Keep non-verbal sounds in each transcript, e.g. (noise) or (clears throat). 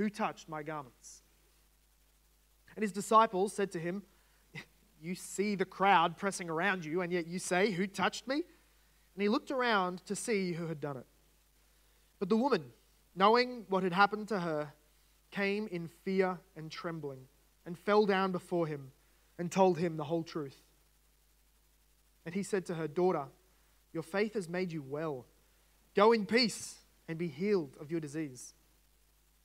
Who touched my garments? And his disciples said to him, You see the crowd pressing around you, and yet you say, Who touched me? And he looked around to see who had done it. But the woman, knowing what had happened to her, came in fear and trembling and fell down before him and told him the whole truth. And he said to her, Daughter, your faith has made you well. Go in peace and be healed of your disease.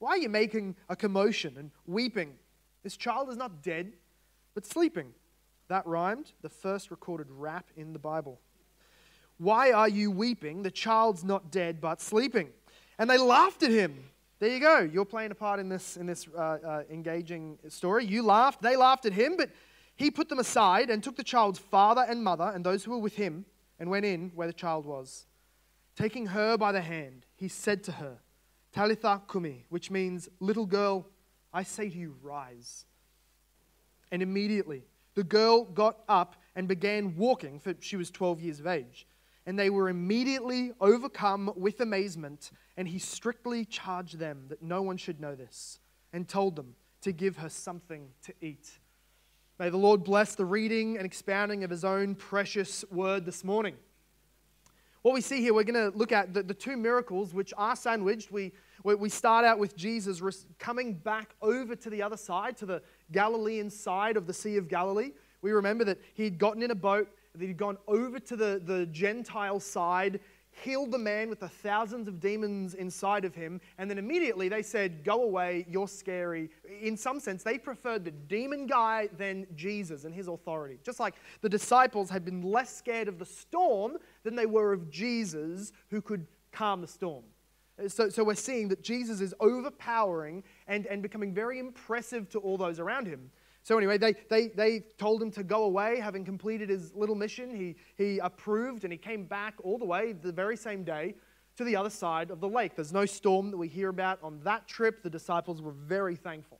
Why are you making a commotion and weeping? This child is not dead, but sleeping. That rhymed, the first recorded rap in the Bible. Why are you weeping? The child's not dead, but sleeping. And they laughed at him. There you go. You're playing a part in this, in this uh, uh, engaging story. You laughed. They laughed at him, but he put them aside and took the child's father and mother and those who were with him and went in where the child was. Taking her by the hand, he said to her, Talitha cumi, which means, little girl, I say to you, rise. And immediately the girl got up and began walking, for she was 12 years of age. And they were immediately overcome with amazement, and he strictly charged them that no one should know this, and told them to give her something to eat. May the Lord bless the reading and expounding of his own precious word this morning. What we see here, we're going to look at the, the two miracles which are sandwiched. We we start out with Jesus coming back over to the other side, to the Galilean side of the Sea of Galilee. We remember that he had gotten in a boat, that he'd gone over to the, the Gentile side, healed the man with the thousands of demons inside of him, and then immediately they said, Go away, you're scary. In some sense, they preferred the demon guy than Jesus and his authority. Just like the disciples had been less scared of the storm than they were of Jesus who could calm the storm. So, so we're seeing that Jesus is overpowering and, and becoming very impressive to all those around him. So, anyway, they, they, they told him to go away, having completed his little mission. He, he approved and he came back all the way the very same day to the other side of the lake. There's no storm that we hear about on that trip. The disciples were very thankful.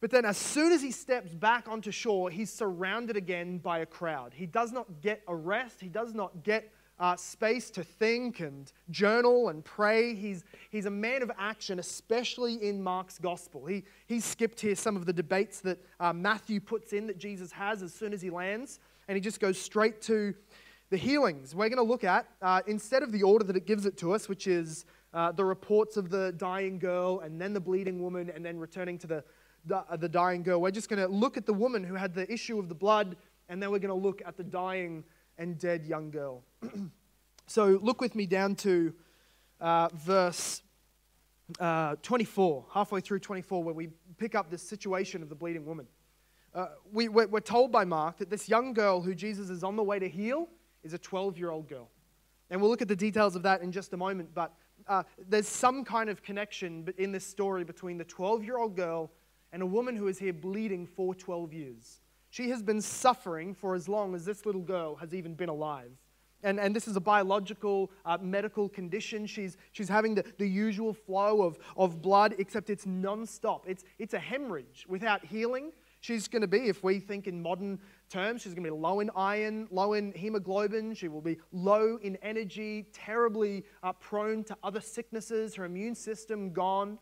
But then, as soon as he steps back onto shore, he's surrounded again by a crowd. He does not get a rest, he does not get uh, space to think and journal and pray. He's, he's a man of action, especially in Mark's gospel. He, he skipped here some of the debates that uh, Matthew puts in that Jesus has as soon as he lands, and he just goes straight to the healings. We're going to look at, uh, instead of the order that it gives it to us, which is uh, the reports of the dying girl and then the bleeding woman and then returning to the, the, uh, the dying girl, we're just going to look at the woman who had the issue of the blood, and then we're going to look at the dying and dead young girl. (clears throat) so look with me down to uh, verse uh, 24, halfway through 24, where we pick up this situation of the bleeding woman. Uh, we, we're, we're told by Mark that this young girl who Jesus is on the way to heal is a 12 year old girl. And we'll look at the details of that in just a moment, but uh, there's some kind of connection in this story between the 12 year old girl and a woman who is here bleeding for 12 years. She has been suffering for as long as this little girl has even been alive. And, and this is a biological uh, medical condition. She's, she's having the, the usual flow of, of blood, except it's non-stop. It's, it's a hemorrhage without healing. She's going to be, if we think in modern terms, she's going to be low in iron, low in hemoglobin. She will be low in energy, terribly uh, prone to other sicknesses, her immune system gone.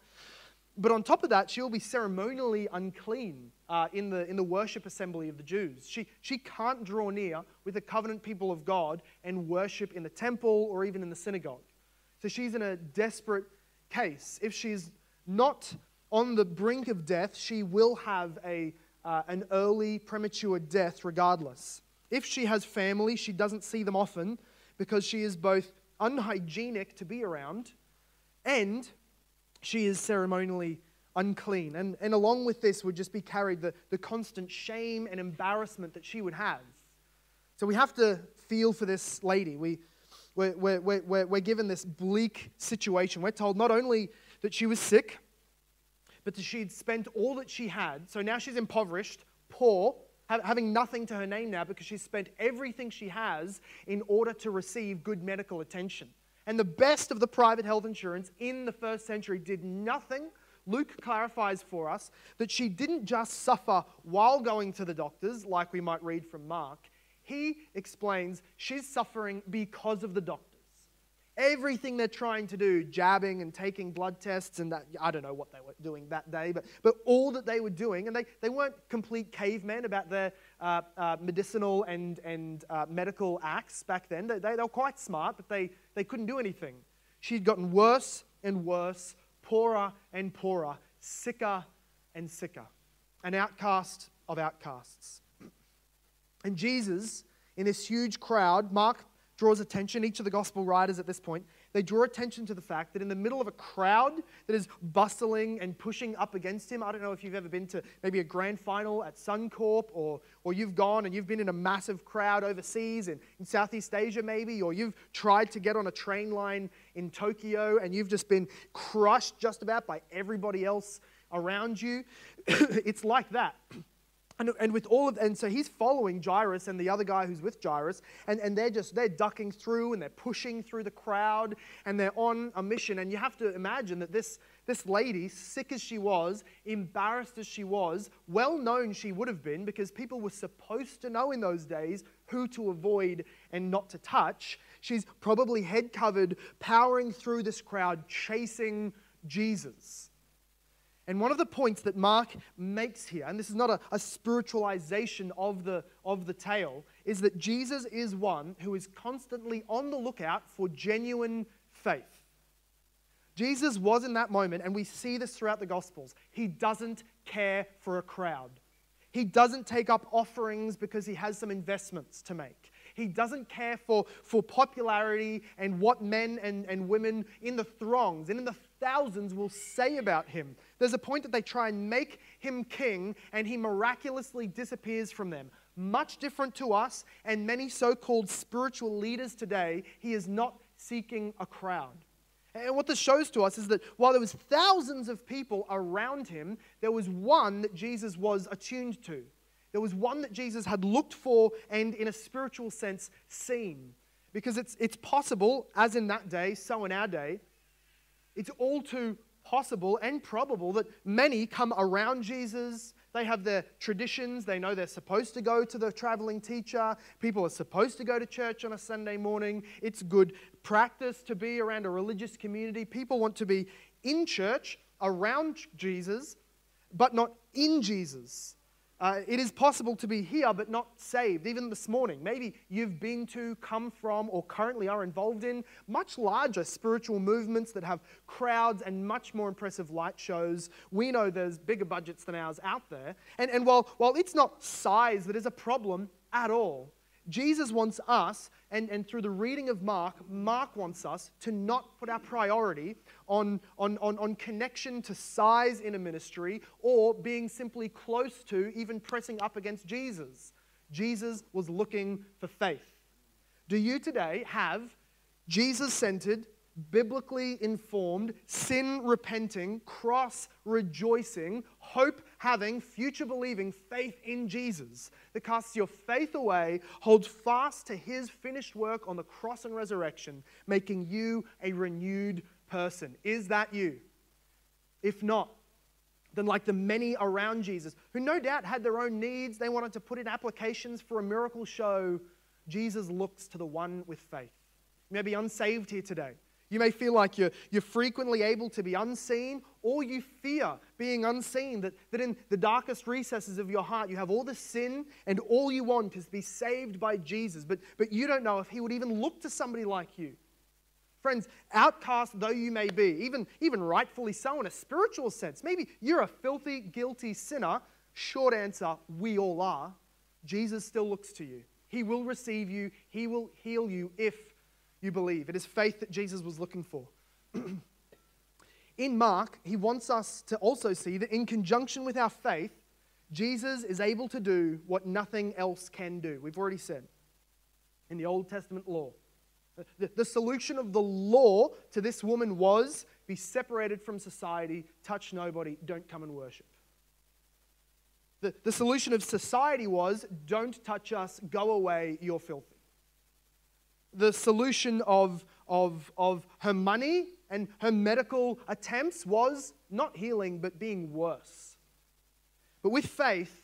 But on top of that, she will be ceremonially unclean uh, in, the, in the worship assembly of the Jews. She, she can't draw near with the covenant people of God and worship in the temple or even in the synagogue. So she's in a desperate case. If she's not on the brink of death, she will have a, uh, an early premature death regardless. If she has family, she doesn't see them often because she is both unhygienic to be around and she is ceremonially unclean. And, and along with this would just be carried the, the constant shame and embarrassment that she would have. So we have to feel for this lady. We, we're, we're, we're, we're given this bleak situation. We're told not only that she was sick, but that she'd spent all that she had. So now she's impoverished, poor, having nothing to her name now because she's spent everything she has in order to receive good medical attention. And the best of the private health insurance in the first century did nothing. Luke clarifies for us that she didn't just suffer while going to the doctors, like we might read from Mark. He explains she's suffering because of the doctors everything they're trying to do, jabbing and taking blood tests, and that, I don't know what they were doing that day, but, but all that they were doing, and they, they weren't complete cavemen about their uh, uh, medicinal and, and uh, medical acts back then. They, they, they were quite smart, but they, they couldn't do anything. She'd gotten worse and worse, poorer and poorer, sicker and sicker, an outcast of outcasts. And Jesus, in this huge crowd, Mark draws attention, each of the gospel writers at this point, they draw attention to the fact that in the middle of a crowd that is bustling and pushing up against him, I don't know if you've ever been to maybe a grand final at Suncorp or, or you've gone and you've been in a massive crowd overseas in, in Southeast Asia maybe, or you've tried to get on a train line in Tokyo and you've just been crushed just about by everybody else around you. (coughs) it's like that. And, and with all of and so he's following Jairus and the other guy who's with Jairus, and, and they're just they're ducking through and they're pushing through the crowd and they're on a mission. And you have to imagine that this this lady, sick as she was, embarrassed as she was, well known she would have been because people were supposed to know in those days who to avoid and not to touch. She's probably head covered, powering through this crowd, chasing Jesus. And one of the points that Mark makes here, and this is not a, a, spiritualization of the, of the tale, is that Jesus is one who is constantly on the lookout for genuine faith. Jesus was in that moment, and we see this throughout the Gospels. He doesn't care for a crowd. He doesn't take up offerings because he has some investments to make. He doesn't care for, for popularity and what men and, and women in the throngs and in the thousands will say about him. There's a point that they try and make him king, and he miraculously disappears from them. Much different to us and many so called spiritual leaders today, he is not seeking a crowd. And what this shows to us is that while there was thousands of people around him, there was one that Jesus was attuned to. There was one that Jesus had looked for and, in a spiritual sense, seen. Because it's, it's possible, as in that day, so in our day, it's all too possible and probable that many come around Jesus. They have their traditions. They know they're supposed to go to the traveling teacher. People are supposed to go to church on a Sunday morning. It's good practice to be around a religious community. People want to be in church around Jesus, but not in Jesus. Uh, it is possible to be here but not saved, even this morning. Maybe you've been to, come from, or currently are involved in much larger spiritual movements that have crowds and much more impressive light shows. We know there's bigger budgets than ours out there. And, and while, while it's not size that is a problem at all, Jesus wants us, and, and through the reading of Mark, Mark wants us to not put our priority on, on, on, on connection to size in a ministry or being simply close to, even pressing up against Jesus. Jesus was looking for faith. Do you today have Jesus centered, biblically informed, sin repenting, cross rejoicing, hope having, future believing faith in Jesus that casts your faith away, holds fast to his finished work on the cross and resurrection, making you a renewed person. Is that you? If not, then like the many around Jesus, who no doubt had their own needs, they wanted to put in applications for a miracle show, Jesus looks to the one with faith. You may be unsaved here today. You may feel like you're, you're frequently able to be unseen, or you fear being unseen, that, that in the darkest recesses of your heart you have all the sin, and all you want is to be saved by Jesus. But, but you don't know if He would even look to somebody like you. Friends, outcast though you may be, even, even rightfully so in a spiritual sense, maybe you're a filthy, guilty sinner. Short answer, we all are. Jesus still looks to you. He will receive you, He will heal you if you believe. It is faith that Jesus was looking for. (clears throat) in Mark, he wants us to also see that in conjunction with our faith, Jesus is able to do what nothing else can do. We've already said in the Old Testament law. The, the, solution of the law to this woman was be separated from society, touch nobody, don't come and worship. The, the solution of society was don't touch us, go away, you're filthy. The solution of, of, of her money and her medical attempts was not healing, but being worse. But with faith,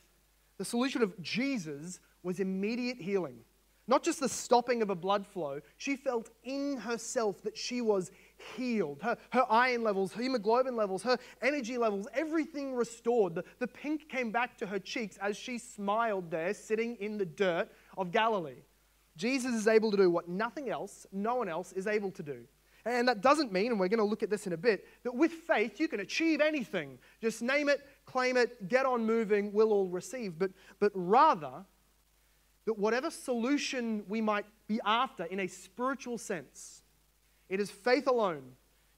the solution of Jesus was immediate healing. Not just the stopping of a blood flow, she felt in herself that she was healed. Her, her iron levels, her hemoglobin levels, her energy levels, everything restored. The, the pink came back to her cheeks as she smiled there, sitting in the dirt of Galilee. Jesus is able to do what nothing else, no one else is able to do. And that doesn't mean, and we're going to look at this in a bit, that with faith you can achieve anything. Just name it, claim it, get on moving, we'll all receive. But, but rather, that whatever solution we might be after in a spiritual sense, it is faith alone,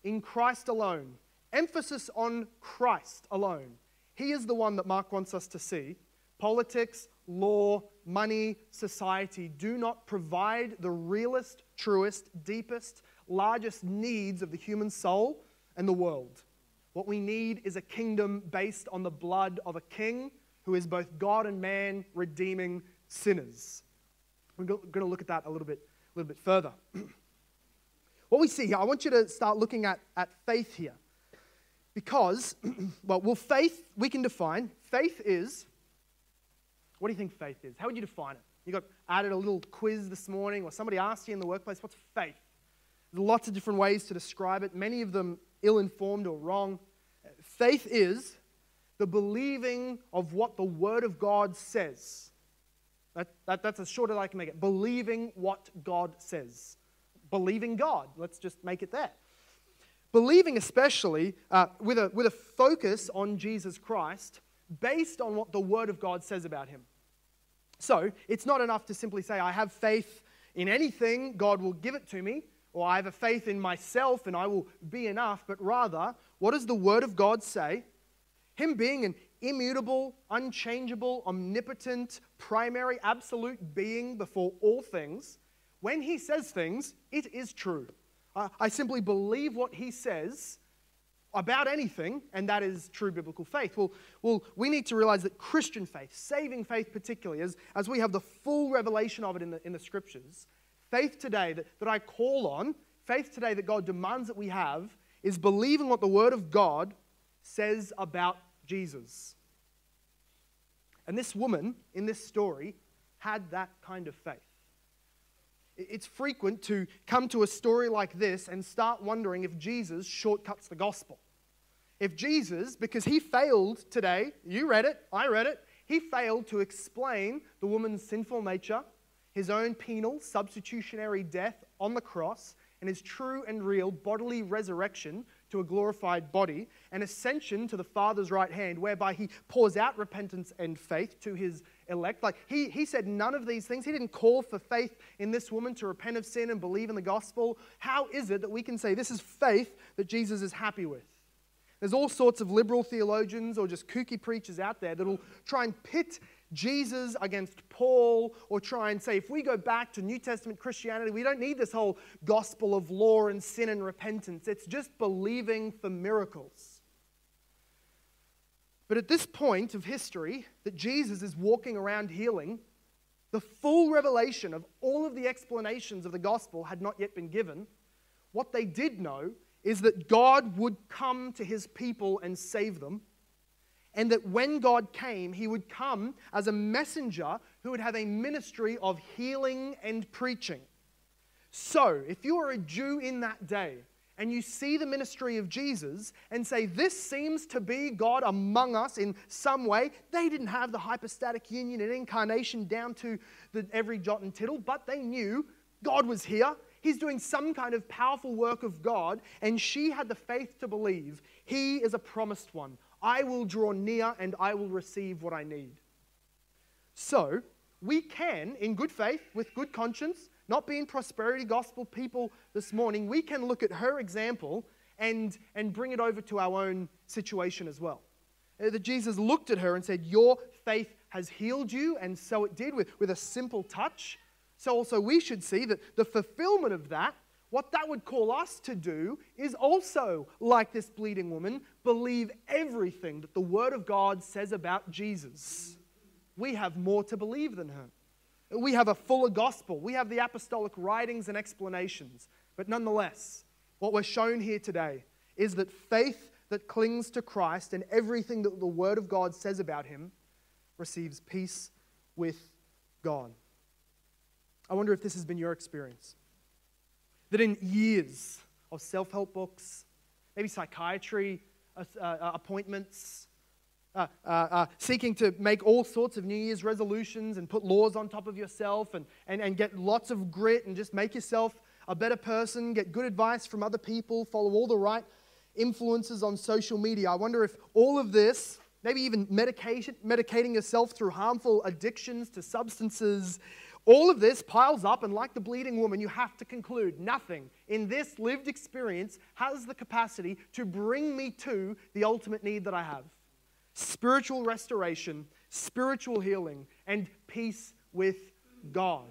in Christ alone, emphasis on Christ alone. He is the one that Mark wants us to see. Politics, law, money, society do not provide the realest, truest, deepest, largest needs of the human soul and the world. What we need is a kingdom based on the blood of a king who is both God and man, redeeming sinners. We're going to look at that a little bit, a little bit further. (clears throat) what we see here, I want you to start looking at, at faith here. Because, (clears throat) well, well, faith, we can define. Faith is, what do you think faith is? How would you define it? You got added a little quiz this morning, or somebody asked you in the workplace, what's faith? There's lots of different ways to describe it, many of them ill informed or wrong. Faith is the believing of what the Word of God says. That, that, that's as short as I can make it. Believing what God says. Believing God. Let's just make it there. Believing, especially uh, with, a, with a focus on Jesus Christ based on what the Word of God says about Him. So it's not enough to simply say, I have faith in anything, God will give it to me, or I have a faith in myself and I will be enough, but rather, what does the Word of God say? Him being an immutable, unchangeable, omnipotent, primary, absolute being before all things, when he says things, it is true. I simply believe what he says about anything, and that is true biblical faith. Well, well we need to realize that Christian faith, saving faith particularly, as, as we have the full revelation of it in the, in the scriptures, faith today that, that I call on, faith today that God demands that we have, is believing what the Word of God says about Jesus. And this woman in this story had that kind of faith. It's frequent to come to a story like this and start wondering if Jesus shortcuts the gospel. If Jesus, because he failed today, you read it, I read it, he failed to explain the woman's sinful nature, his own penal, substitutionary death on the cross, and his true and real bodily resurrection to a glorified body, and ascension to the Father's right hand, whereby he pours out repentance and faith to his elect. Like he, he said none of these things. He didn't call for faith in this woman to repent of sin and believe in the gospel. How is it that we can say this is faith that Jesus is happy with? There's all sorts of liberal theologians or just kooky preachers out there that'll try and pit Jesus against Paul or try and say, if we go back to New Testament Christianity, we don't need this whole gospel of law and sin and repentance. It's just believing for miracles. But at this point of history, that Jesus is walking around healing, the full revelation of all of the explanations of the gospel had not yet been given. What they did know is that God would come to his people and save them and that when God came, he would come as a messenger who would have a ministry of healing and preaching. So, if you are a Jew in that day and you see the ministry of Jesus and say, This seems to be God among us in some way, they didn't have the hypostatic union and incarnation down to the, every jot and tittle, but they knew God was here He's doing some kind of powerful work of God, and she had the faith to believe He is a promised one. I will draw near and I will receive what I need. So, we can, in good faith, with good conscience, not being prosperity gospel people this morning, we can look at her example and, and bring it over to our own situation as well. Uh, that Jesus looked at her and said, Your faith has healed you, and so it did with, with a simple touch. So also we should see that the fulfillment of that, what that would call us to do, is also, like this bleeding woman, believe everything that the Word of God says about Jesus. We have more to believe than her. We have a fuller gospel. We have the apostolic writings and explanations. But nonetheless, what we're shown here today is that faith that clings to Christ and everything that the Word of God says about Him receives peace with God. I wonder if this has been your experience. That in years of self help books, maybe psychiatry uh, uh, appointments, uh, uh, uh, seeking to make all sorts of New Year's resolutions and put laws on top of yourself and, and, and get lots of grit and just make yourself a better person, get good advice from other people, follow all the right influences on social media. I wonder if all of this, maybe even medication, medicating yourself through harmful addictions to substances, all of this piles up, and like the bleeding woman, you have to conclude nothing in this lived experience has the capacity to bring me to the ultimate need that I have spiritual restoration, spiritual healing, and peace with God.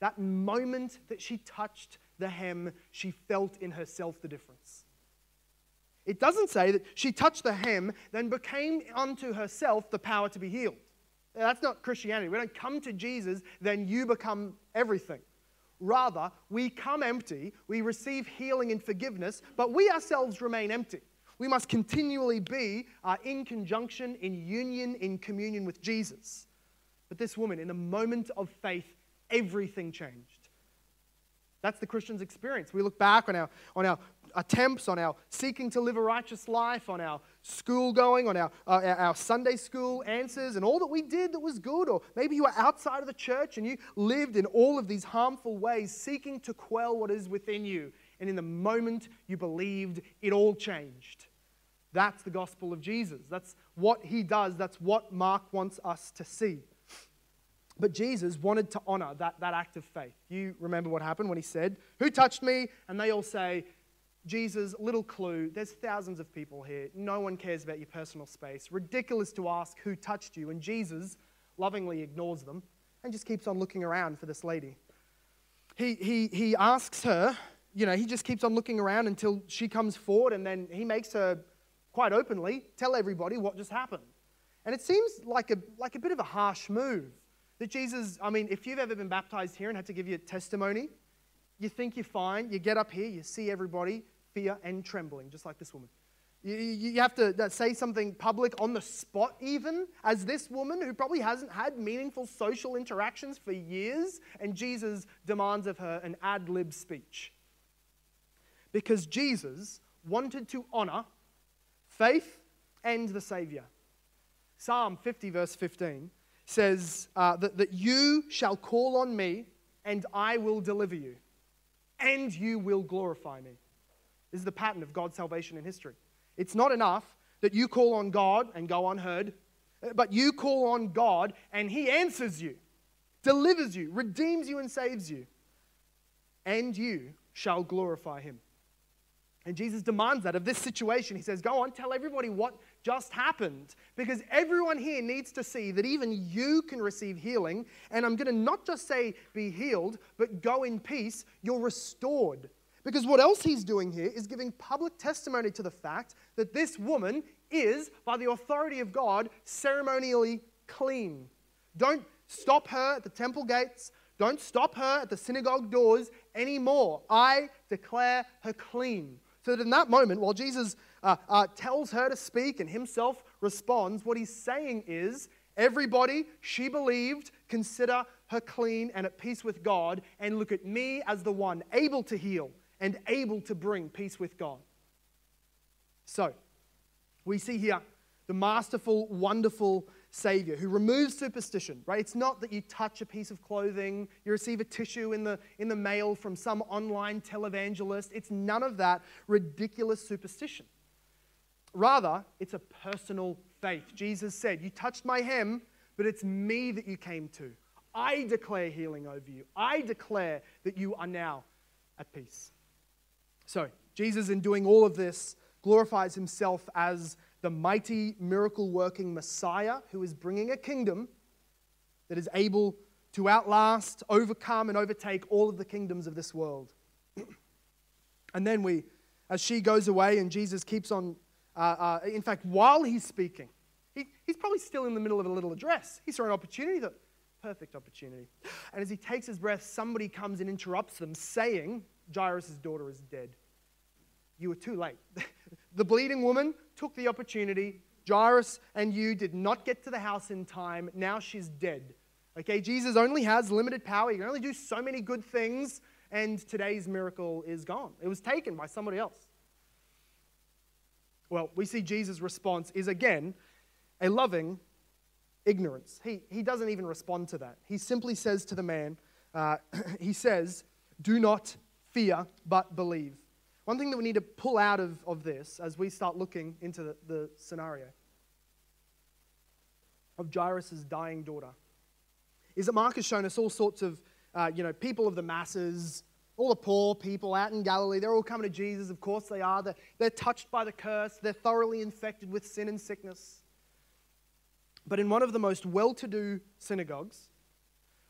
That moment that she touched the hem, she felt in herself the difference. It doesn't say that she touched the hem, then became unto herself the power to be healed. That's not Christianity. We don't come to Jesus, then you become everything. Rather, we come empty, we receive healing and forgiveness, but we ourselves remain empty. We must continually be uh, in conjunction, in union, in communion with Jesus. But this woman, in a moment of faith, everything changed. That's the Christian's experience. We look back on our, on our attempts, on our seeking to live a righteous life, on our school going, on our, uh, our Sunday school answers, and all that we did that was good. Or maybe you were outside of the church and you lived in all of these harmful ways, seeking to quell what is within you and in the moment you believed, it all changed. That's the gospel of Jesus. That's what he does. That's what Mark wants us to see. But Jesus wanted to honor that, that act of faith. You remember what happened when he said, Who touched me? And they all say, Jesus, little clue, there's thousands of people here. No one cares about your personal space. Ridiculous to ask who touched you. And Jesus lovingly ignores them and just keeps on looking around for this lady. He, he, he asks her, you know, he just keeps on looking around until she comes forward and then he makes her quite openly tell everybody what just happened. And it seems like a, like a bit of a harsh move. That Jesus, I mean, if you've ever been baptized here and had to give your testimony, you think you're fine, you get up here, you see everybody, fear and trembling, just like this woman. You, you have to say something public on the spot, even as this woman who probably hasn't had meaningful social interactions for years, and Jesus demands of her an ad lib speech because Jesus wanted to honor faith and the Savior. Psalm 50, verse 15 says uh, that, that you shall call on me and I will deliver you, and you will glorify me. This is the pattern of God's salvation in history. It's not enough that you call on God and go unheard, uh, but you call on God and He answers you, delivers you, redeems you, and saves you, and you shall glorify Him. And Jesus demands that of this situation. He says, Go on, tell everybody what just happened. Because everyone here needs to see that even you can receive healing. And I'm going to not just say be healed, but go in peace. You're restored. Because what else he's doing here is giving public testimony to the fact that this woman is, by the authority of God, ceremonially clean. Don't stop her at the temple gates. Don't stop her at the synagogue doors anymore. I declare her clean. So that in that moment, while Jesus uh, uh, tells her to speak and himself responds, what he's saying is, everybody she believed, consider her clean and at peace with God, and look at me as the one able to heal and able to bring peace with God. So, we see here the masterful, wonderful Savior who removes superstition, right? It's not that you touch a piece of clothing, you receive a tissue in the, in the mail from some online televangelist. It's none of that ridiculous superstition. Rather, it's a personal faith. Jesus said, You touched my hem, but it's me that you came to. I declare healing over you. I declare that you are now at peace. So, Jesus, in doing all of this, glorifies himself as the mighty miracle working Messiah who is bringing a kingdom that is able to outlast, overcome, and overtake all of the kingdoms of this world. (clears throat) and then we, as she goes away and Jesus keeps on, uh, uh, in fact, while he's speaking, he, he's probably still in the middle of a little address. He saw an opportunity, the perfect opportunity. And as he takes his breath, somebody comes and interrupts them, saying, Jairus' daughter is dead. You were too late. (laughs) the bleeding woman took the opportunity. Jairus and you did not get to the house in time. Now she's dead. Okay, Jesus only has limited power. He can only do so many good things, and today's miracle is gone. It was taken by somebody else. Well, we see Jesus' response is again a loving ignorance. He, he doesn't even respond to that. He simply says to the man, uh, (clears throat) He says, Do not fear, but believe. One thing that we need to pull out of, of this as we start looking into the, the scenario of Jairus' dying daughter is that Mark has shown us all sorts of, uh, you know, people of the masses, all the poor people out in Galilee. They're all coming to Jesus. Of course they are. They're, they're touched by the curse. They're thoroughly infected with sin and sickness. But in one of the most well to do synagogues,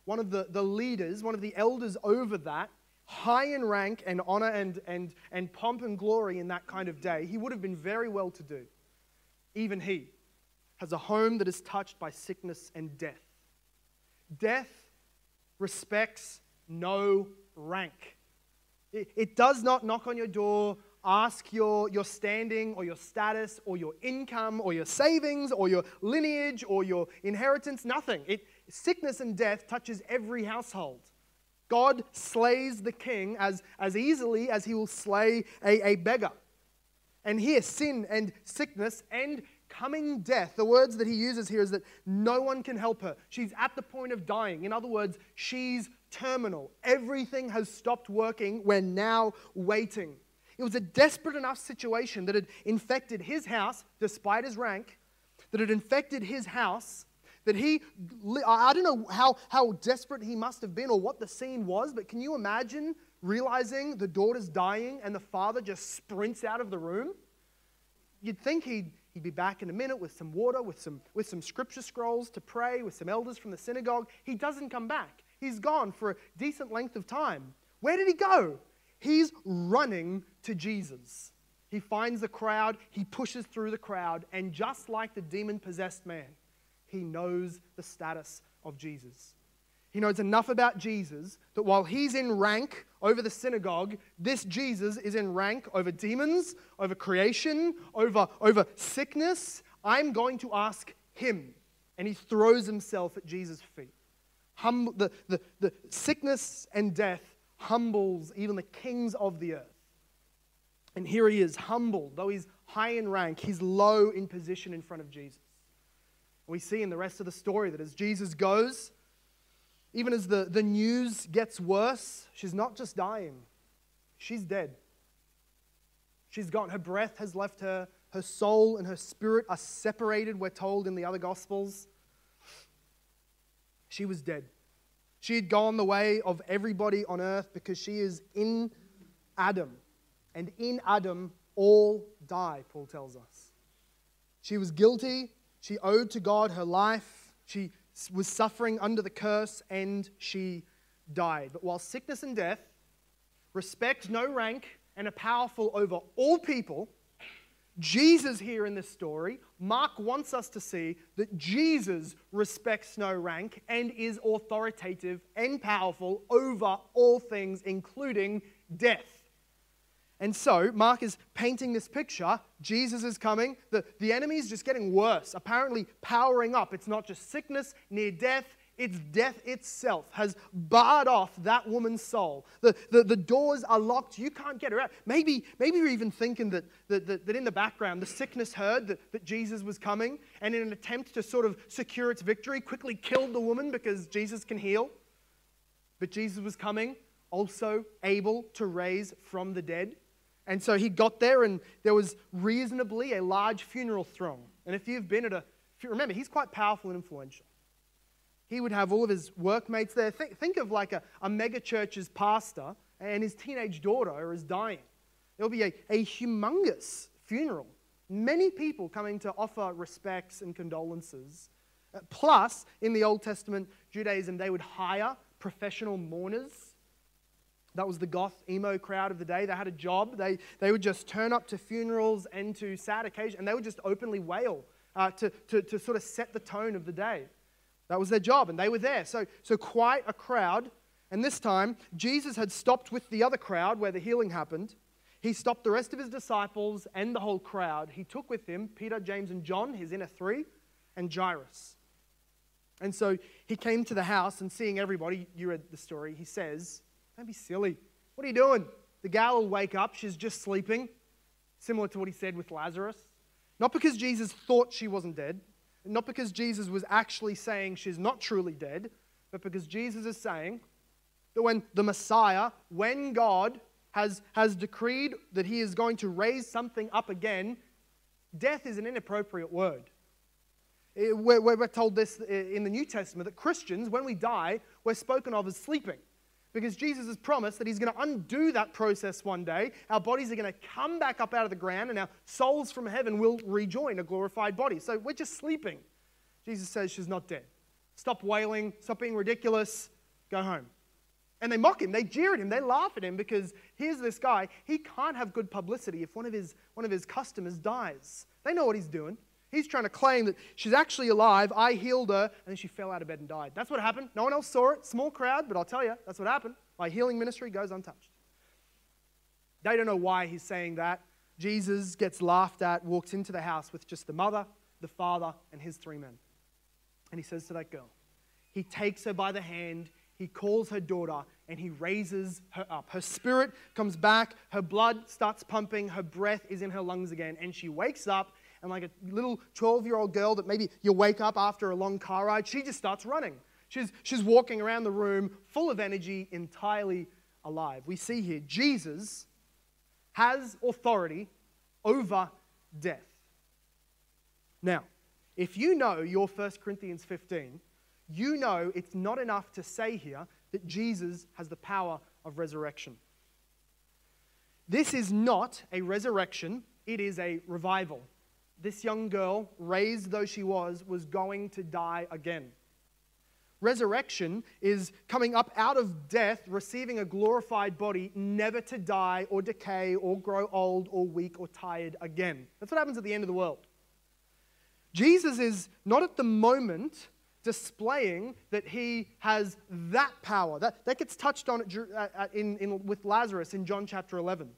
one of the, the leaders, one of the elders over that, high in rank and honor and, and, and pomp and glory in that kind of day, he would have been very well to do. Even he has a home that is touched by sickness and death. Death respects no rank. It, it does not knock on your door, ask your, your standing or your status or your income or your savings or your lineage or your inheritance, nothing. It, sickness and death touches every household. God slays the king as, as easily as he will slay a, a beggar. And here, sin and sickness and coming death, the words that he uses here is that no one can help her. She's at the point of dying. In other words, she's terminal. Everything has stopped working. We're now waiting. It was a desperate enough situation that had infected his house, despite his rank, that had infected his house that he, I don't know how, how desperate he must have been or what the scene was, but can you imagine realizing the daughter's dying and the father just sprints out of the room? You'd think he'd, he'd be back in a minute with some water, with some, with some scripture scrolls to pray, with some elders from the synagogue. He doesn't come back. He's gone for a decent length of time. Where did he go? He's running to Jesus. He finds the crowd, he pushes through the crowd, and just like the demon possessed man, he knows the status of Jesus. He knows enough about Jesus that while he's in rank over the synagogue, this Jesus is in rank over demons, over creation, over, over sickness. I'm going to ask him. And he throws himself at Jesus' feet. Hum, the, the, the sickness and death humbles even the kings of the earth. And here he is, humble, Though he's high in rank, he's low in position in front of Jesus. We see in the rest of the story that as Jesus goes, even as the, the news gets worse, she's not just dying, she's dead. She's gone. Her breath has left her. Her soul and her spirit are separated, we're told in the other Gospels. She was dead. She had gone the way of everybody on earth because she is in Adam. And in Adam, all die, Paul tells us. She was guilty she owed to God her life. She was suffering under the curse and she died. But while sickness and death respect no rank and are powerful over all people, Jesus, here in this story, Mark wants us to see that Jesus respects no rank and is authoritative and powerful over all things, including death. And so, Mark is painting this picture. Jesus is coming. The, the enemy is just getting worse, apparently powering up. It's not just sickness, near death, It's death itself has barred off that woman's soul. The, the, the doors are locked. You can't get her out. Maybe, maybe you're even thinking that, that, that, that in the background, the sickness heard that, that Jesus was coming, and in an attempt to sort of secure its victory, quickly killed the woman because Jesus can heal. But Jesus was coming, also able to raise from the dead. And so he got there, and there was reasonably a large funeral throng. And if you've been at a, remember, he's quite powerful and influential. He would have all of his workmates there. Think, think of like a, a mega church's pastor and his teenage daughter is dying. There'll be a, a humongous funeral. Many people coming to offer respects and condolences. Uh, plus, in the Old Testament Judaism, they would hire professional mourners. That was the goth emo crowd of the day. They had a job. They, they would just turn up to funerals and to sad occasions, and they would just openly wail uh, to, to, to sort of set the tone of the day. That was their job, and they were there. So, so quite a crowd. And this time, Jesus had stopped with the other crowd where the healing happened. He stopped the rest of his disciples and the whole crowd. He took with him Peter, James, and John, his inner three, and Jairus. And so he came to the house, and seeing everybody, you read the story, he says, Don't be silly. What are you doing? The gal will wake up. She's just sleeping. Similar to what he said with Lazarus. Not because Jesus thought she wasn't dead, not because Jesus was actually saying she's not truly dead, but because Jesus is saying that when the Messiah, when God has, has decreed that he is going to raise something up again, death is an inappropriate word. We're, we're told this in the New Testament that Christians, when we die, we're spoken of as sleeping because Jesus has promised that He's going to undo that process one day. Our bodies are going to come back up out of the ground, and our souls from heaven will rejoin a glorified body. So we're just sleeping. Jesus says she's not dead. Stop wailing, stop being ridiculous, go home. And they mock him, they jeer at him, they laugh at him because here's this guy, he can't have good publicity if one of his, one of his customers dies. They know what he's doing. He's trying to claim that she's actually alive. I healed her, and then she fell out of bed and died. That's what happened. No one else saw it. Small crowd, but I'll tell you, that's what happened. My healing ministry goes untouched. They don't know why he's saying that. Jesus gets laughed at, walks into the house with just the mother, the father, and his three men. And he says to that girl, he takes her by the hand, he calls her daughter, and he raises her up. Her spirit comes back, her blood starts pumping, her breath is in her lungs again, and she wakes up and like a little 12 year old girl that maybe you wake up after a long car ride, she just starts running. She's, she's walking around the room full of energy, entirely alive. We see here Jesus has authority over death. Now, if you know your 1 Corinthians 15, you know it's not enough to say here that Jesus has the power of resurrection. This is not a resurrection, it is a revival this young girl, raised though she was, was going to die again. Resurrection is coming up out of death, receiving a glorified body, never to die or decay or grow old or weak or tired again. That's what happens at the end of the world. Jesus is not at the moment displaying that he has that power. That, that gets touched on uh, uh, in, in, with Lazarus in John chapter 11.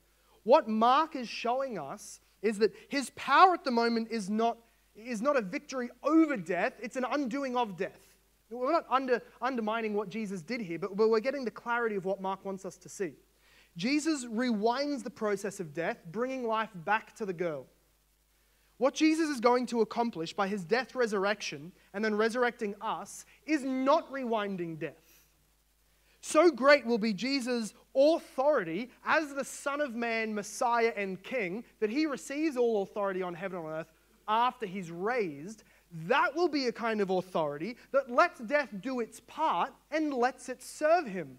What Mark is showing us is that his power at the moment is not, is not a victory over death, it's an undoing of death. We're not under, undermining what Jesus did here, but, but we're getting the clarity of what Mark wants us to see. Jesus rewinds the process of death, bringing life back to the girl. What Jesus is going to accomplish by his death, resurrection, and then resurrecting us is not rewinding death. So great will be Jesus' authority as the Son of Man, Messiah, and King that he receives all authority on heaven and on earth after he's raised. That will be a kind of authority that lets death do its part and lets it serve him.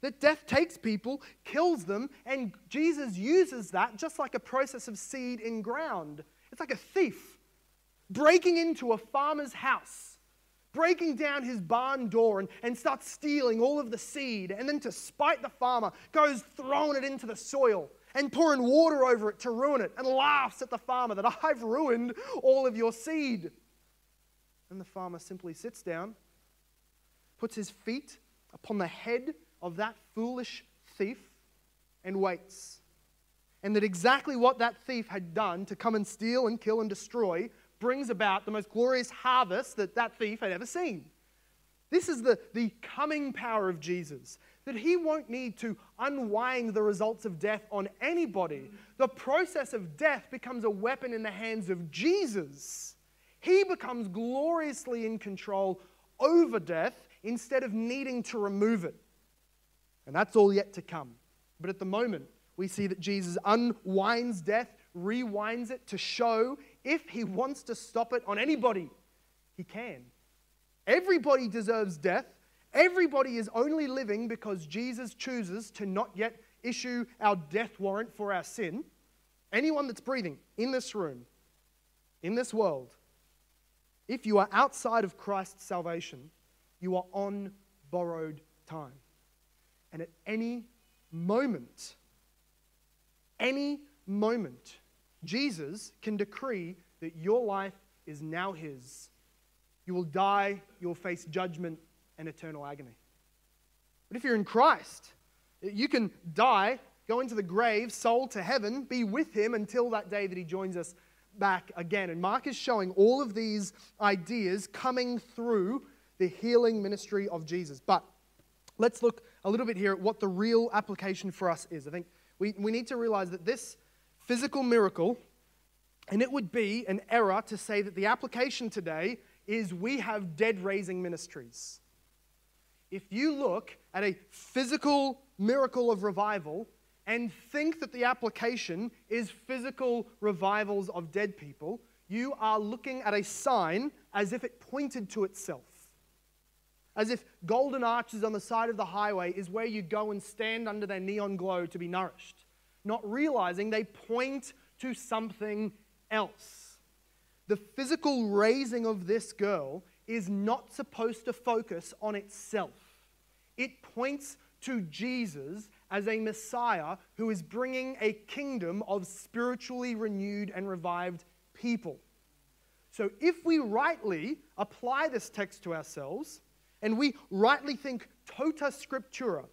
That death takes people, kills them, and Jesus uses that just like a process of seed in ground. It's like a thief breaking into a farmer's house breaking down his barn door and, and starts stealing all of the seed. And then, to spite the farmer, goes throwing it into the soil and pouring water over it to ruin it and laughs at the farmer that I've ruined all of your seed. And the farmer simply sits down, puts his feet upon the head of that foolish thief, and waits. And that exactly what that thief had done to come and steal and kill and destroy brings about the most glorious harvest that that thief had ever seen. This is the, the coming power of Jesus, that he won't need to unwind the results of death on anybody. The process of death becomes a weapon in the hands of Jesus. He becomes gloriously in control over death instead of needing to remove it. And that's all yet to come. But at the moment, we see that Jesus unwinds death, rewinds it to show if he wants to stop it on anybody, he can. Everybody deserves death. Everybody is only living because Jesus chooses to not yet issue our death warrant for our sin. Anyone that's breathing in this room, in this world, if you are outside of Christ's salvation, you are on borrowed time. And at any moment, any moment, Jesus can decree that your life is now His. You will die, you will face judgment and eternal agony. But if you're in Christ, you can die, go into the grave, soul to heaven, be with Him until that day that He joins us back again. And Mark is showing all of these ideas coming through the healing ministry of Jesus. But let's look a little bit here at what the real application for us is. I think we, we need to realize that this physical miracle, and it would be an error to say that the application today is we have dead raising ministries. If you look at a physical miracle of revival and think that the application is physical revivals of dead people, you are looking at a sign as if it pointed to itself as if golden arches on the side of the highway is where you go and stand under their neon glow to be nourished, not realizing they point to something else. The physical raising of this girl is not supposed to focus on itself. It points to Jesus as a Messiah who is bringing a kingdom of spiritually renewed and revived people. So, if we rightly apply this text to ourselves, and we rightly think tota scriptura,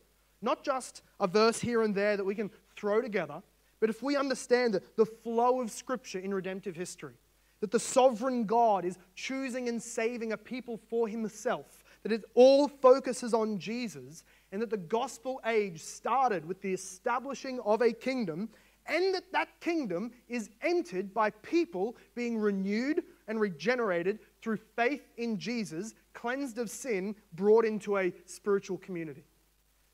not just a verse here and there that we can throw together, but if we understand the, the flow of Scripture in redemptive history, that the sovereign God is choosing and saving a people for himself, that it all focuses on Jesus, and that the gospel age started with the establishing of a kingdom, and that that kingdom is entered by people being renewed and regenerated through faith in Jesus, cleansed of sin, brought into a spiritual community.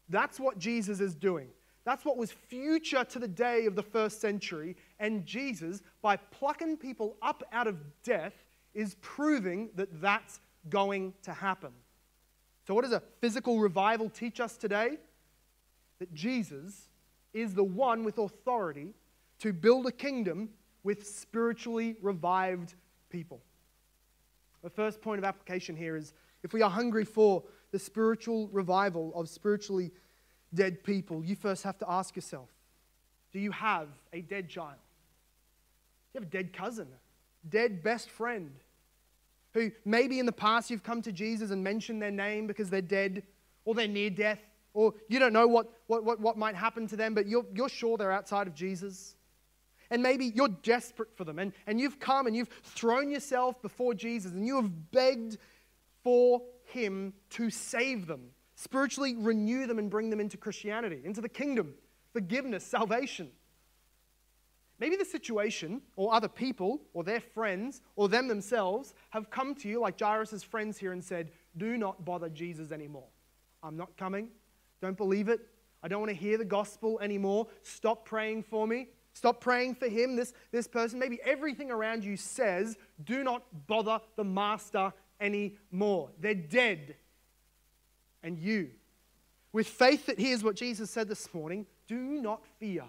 That's what Jesus is doing. That's what was future to the day of the first century. And Jesus, by plucking people up out of death, is proving that that's going to happen. So, what does a physical revival teach us today? That Jesus is the one with authority to build a kingdom with spiritually revived people. The first point of application here is if we are hungry for the spiritual revival of spiritually dead people, you first have to ask yourself do you have a dead child? Do you have a dead cousin, dead best friend, who maybe in the past you've come to Jesus and mentioned their name because they're dead or they're near death, or you don't know what, what, what, what might happen to them, but you're, you're sure they're outside of Jesus? And maybe you're desperate for them, and, and you've come and you've thrown yourself before Jesus and you have begged for Him to save them, spiritually renew them, and bring them into Christianity, into the kingdom, forgiveness, salvation. Maybe the situation, or other people, or their friends, or them themselves have come to you, like Jairus' friends here, and said, Do not bother Jesus anymore. I'm not coming. Don't believe it. I don't want to hear the gospel anymore. Stop praying for me. Stop praying for him, this, this person. Maybe everything around you says, do not bother the master anymore. They're dead. And you, with faith that hears what Jesus said this morning, do not fear,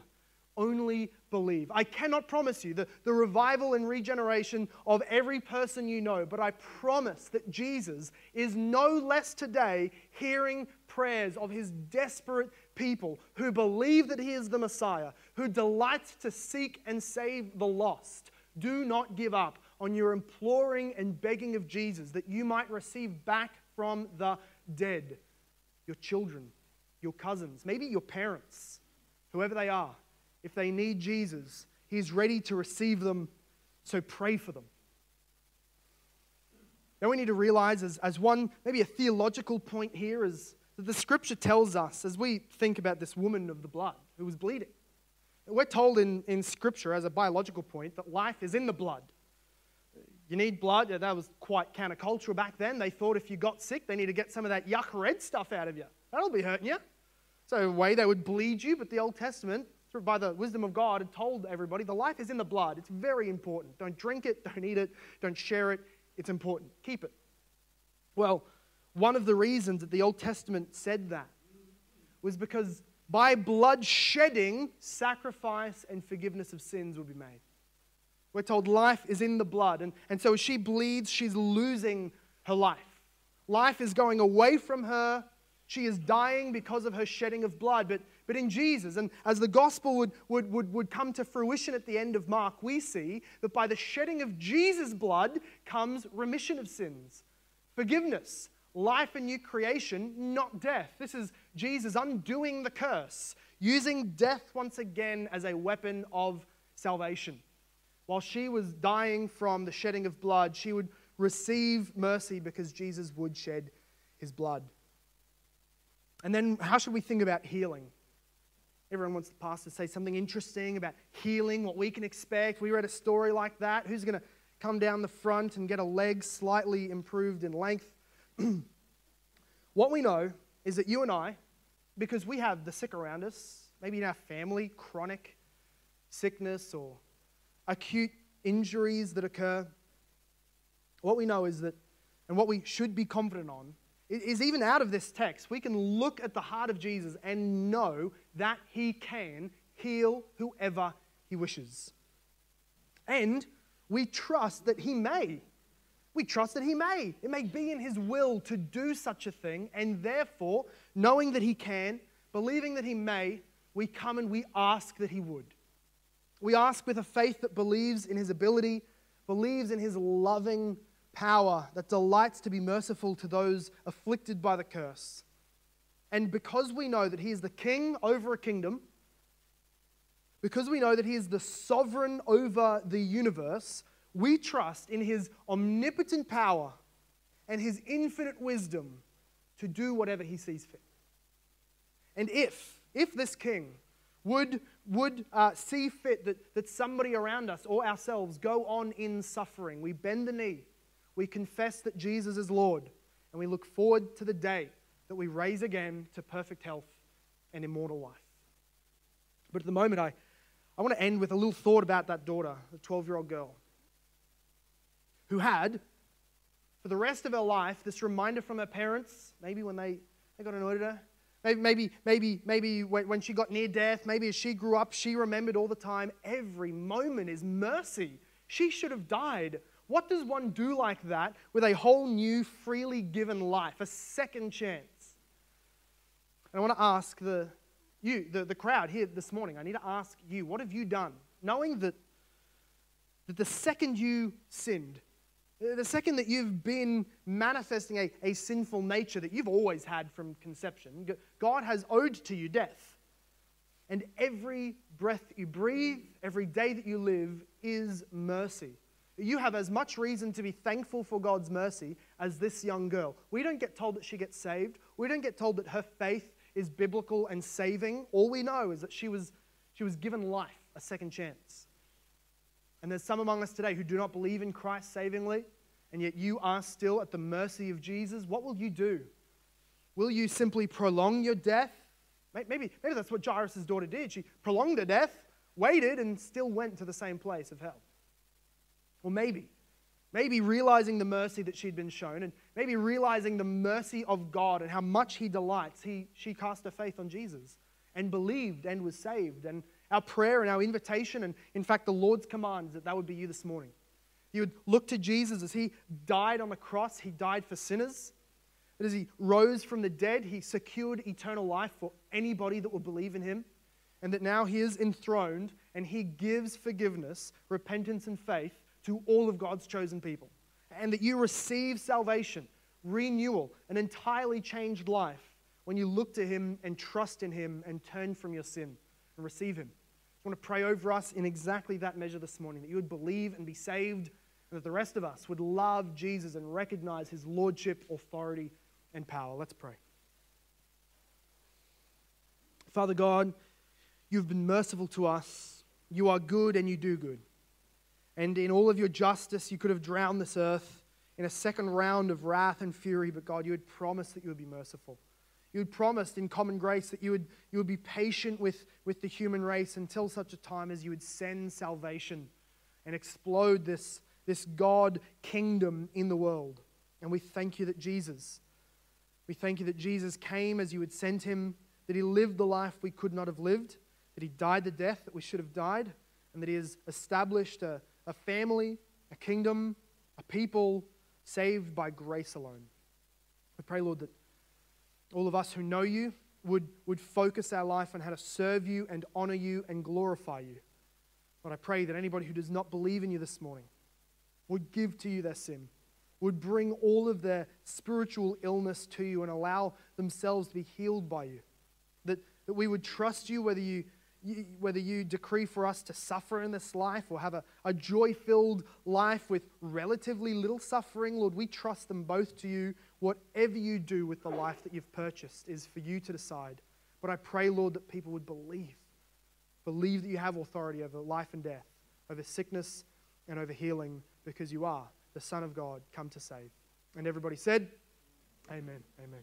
only believe. I cannot promise you the, the revival and regeneration of every person you know, but I promise that Jesus is no less today hearing prayers of his desperate people who believe that he is the Messiah, who delights to seek and save the lost. Do not give up on your imploring and begging of Jesus that you might receive back from the dead your children, your cousins, maybe your parents, whoever they are. If they need Jesus, He's ready to receive them, so pray for them. Then we need to realize, as, as one, maybe a theological point here, is that the scripture tells us, as we think about this woman of the blood who was bleeding, we're told in, in scripture, as a biological point, that life is in the blood. You need blood. That was quite countercultural back then. They thought if you got sick, they need to get some of that yuck red stuff out of you. That'll be hurting you. So, a way they would bleed you, but the Old Testament, by the wisdom of God, had told everybody the life is in the blood. It's very important. Don't drink it, don't eat it, don't share it. It's important. Keep it. Well, one of the reasons that the Old Testament said that was because by blood shedding, sacrifice and forgiveness of sins would be made. We're told life is in the blood. And, and so as she bleeds, she's losing her life. Life is going away from her. She is dying because of her shedding of blood. But, but in Jesus, and as the gospel would, would, would, would come to fruition at the end of Mark, we see that by the shedding of Jesus' blood comes remission of sins, forgiveness, life and new creation, not death. This is Jesus undoing the curse, using death once again as a weapon of salvation. While she was dying from the shedding of blood, she would receive mercy because Jesus would shed his blood. And then, how should we think about healing? Everyone wants the pastor to say something interesting about healing, what we can expect. We read a story like that. Who's going to come down the front and get a leg slightly improved in length? (clears throat) what we know is that you and I, because we have the sick around us, maybe in our family, chronic sickness or acute injuries that occur, what we know is that, and what we should be confident on, is even out of this text, we can look at the heart of Jesus and know that he can heal whoever he wishes. And we trust that he may. We trust that he may. It may be in his will to do such a thing, and therefore, knowing that he can, believing that he may, we come and we ask that he would. We ask with a faith that believes in his ability, believes in his loving power, that delights to be merciful to those afflicted by the curse. And because we know that he is the king over a kingdom, because we know that he is the sovereign over the universe, we trust in his omnipotent power and his infinite wisdom to do whatever he sees fit. And if, if this king would would uh, see fit that, that somebody around us or ourselves go on in suffering. We bend the knee, we confess that Jesus is Lord, and we look forward to the day that we raise again to perfect health and immortal life. But at the moment, I, I want to end with a little thought about that daughter, the 12 year old girl, who had, for the rest of her life, this reminder from her parents, maybe when they, they got annoyed her, Maybe, maybe, maybe, maybe when she got near death, maybe as she grew up, she remembered all the time every moment is mercy. She should have died. What does one do like that with a whole new, freely given life, a second chance? And I want to ask the, you, the, the crowd here this morning, I need to ask you, what have you done? Knowing that, that the second you sinned, the second that you've been manifesting a, a sinful nature that you've always had from conception, God has owed to you death. And every breath you breathe, every day that you live, is mercy. You have as much reason to be thankful for God's mercy as this young girl. We don't get told that she gets saved. We don't get told that her faith is biblical and saving. All we know is that she was, she was given life, a second chance. And there's some among us today who do not believe in Christ savingly, and yet you are still at the mercy of Jesus. What will you do? Will you simply prolong your death? Maybe, maybe that's what Jairus' daughter did. She prolonged her death, waited, and still went to the same place of hell. Or maybe, maybe realizing the mercy that she'd been shown, and maybe realizing the mercy of God and how much He delights, he, she cast her faith on Jesus and believed and was saved. And our prayer and our invitation, and in fact, the Lord's command is that that would be you this morning. You would look to Jesus as he died on the cross, he died for sinners. But as he rose from the dead, he secured eternal life for anybody that will believe in him. And that now he is enthroned and he gives forgiveness, repentance, and faith to all of God's chosen people. And that you receive salvation, renewal, an entirely changed life when you look to him and trust in him and turn from your sin and receive him. Want to pray over us in exactly that measure this morning that you would believe and be saved and that the rest of us would love Jesus and recognize his lordship, authority, and power. Let's pray. Father God, you've been merciful to us. You are good and you do good. And in all of your justice, you could have drowned this earth in a second round of wrath and fury, but God, you had promised that you would be merciful. You had promised in common grace that you would, you would be patient with, with the human race until such a time as you would send salvation and explode this, this God kingdom in the world. And we thank you that Jesus, we thank you that Jesus came as you had sent him, that he lived the life we could not have lived, that he died the death that we should have died, and that he has established a, a family, a kingdom, a people saved by grace alone. We pray, Lord, that all of us who know you would, would focus our life on how to serve you and honor you and glorify you. But I pray that anybody who does not believe in you this morning would give to you their sin, would bring all of their spiritual illness to you and allow themselves to be healed by you. That, that we would trust you whether you you, whether you decree for us to suffer in this life or have a, a joy filled life with relatively little suffering, Lord, we trust them both to you. Whatever you do with the life that you've purchased is for you to decide. But I pray, Lord, that people would believe. Believe that you have authority over life and death, over sickness and over healing, because you are the Son of God come to save. And everybody said, Amen. Amen.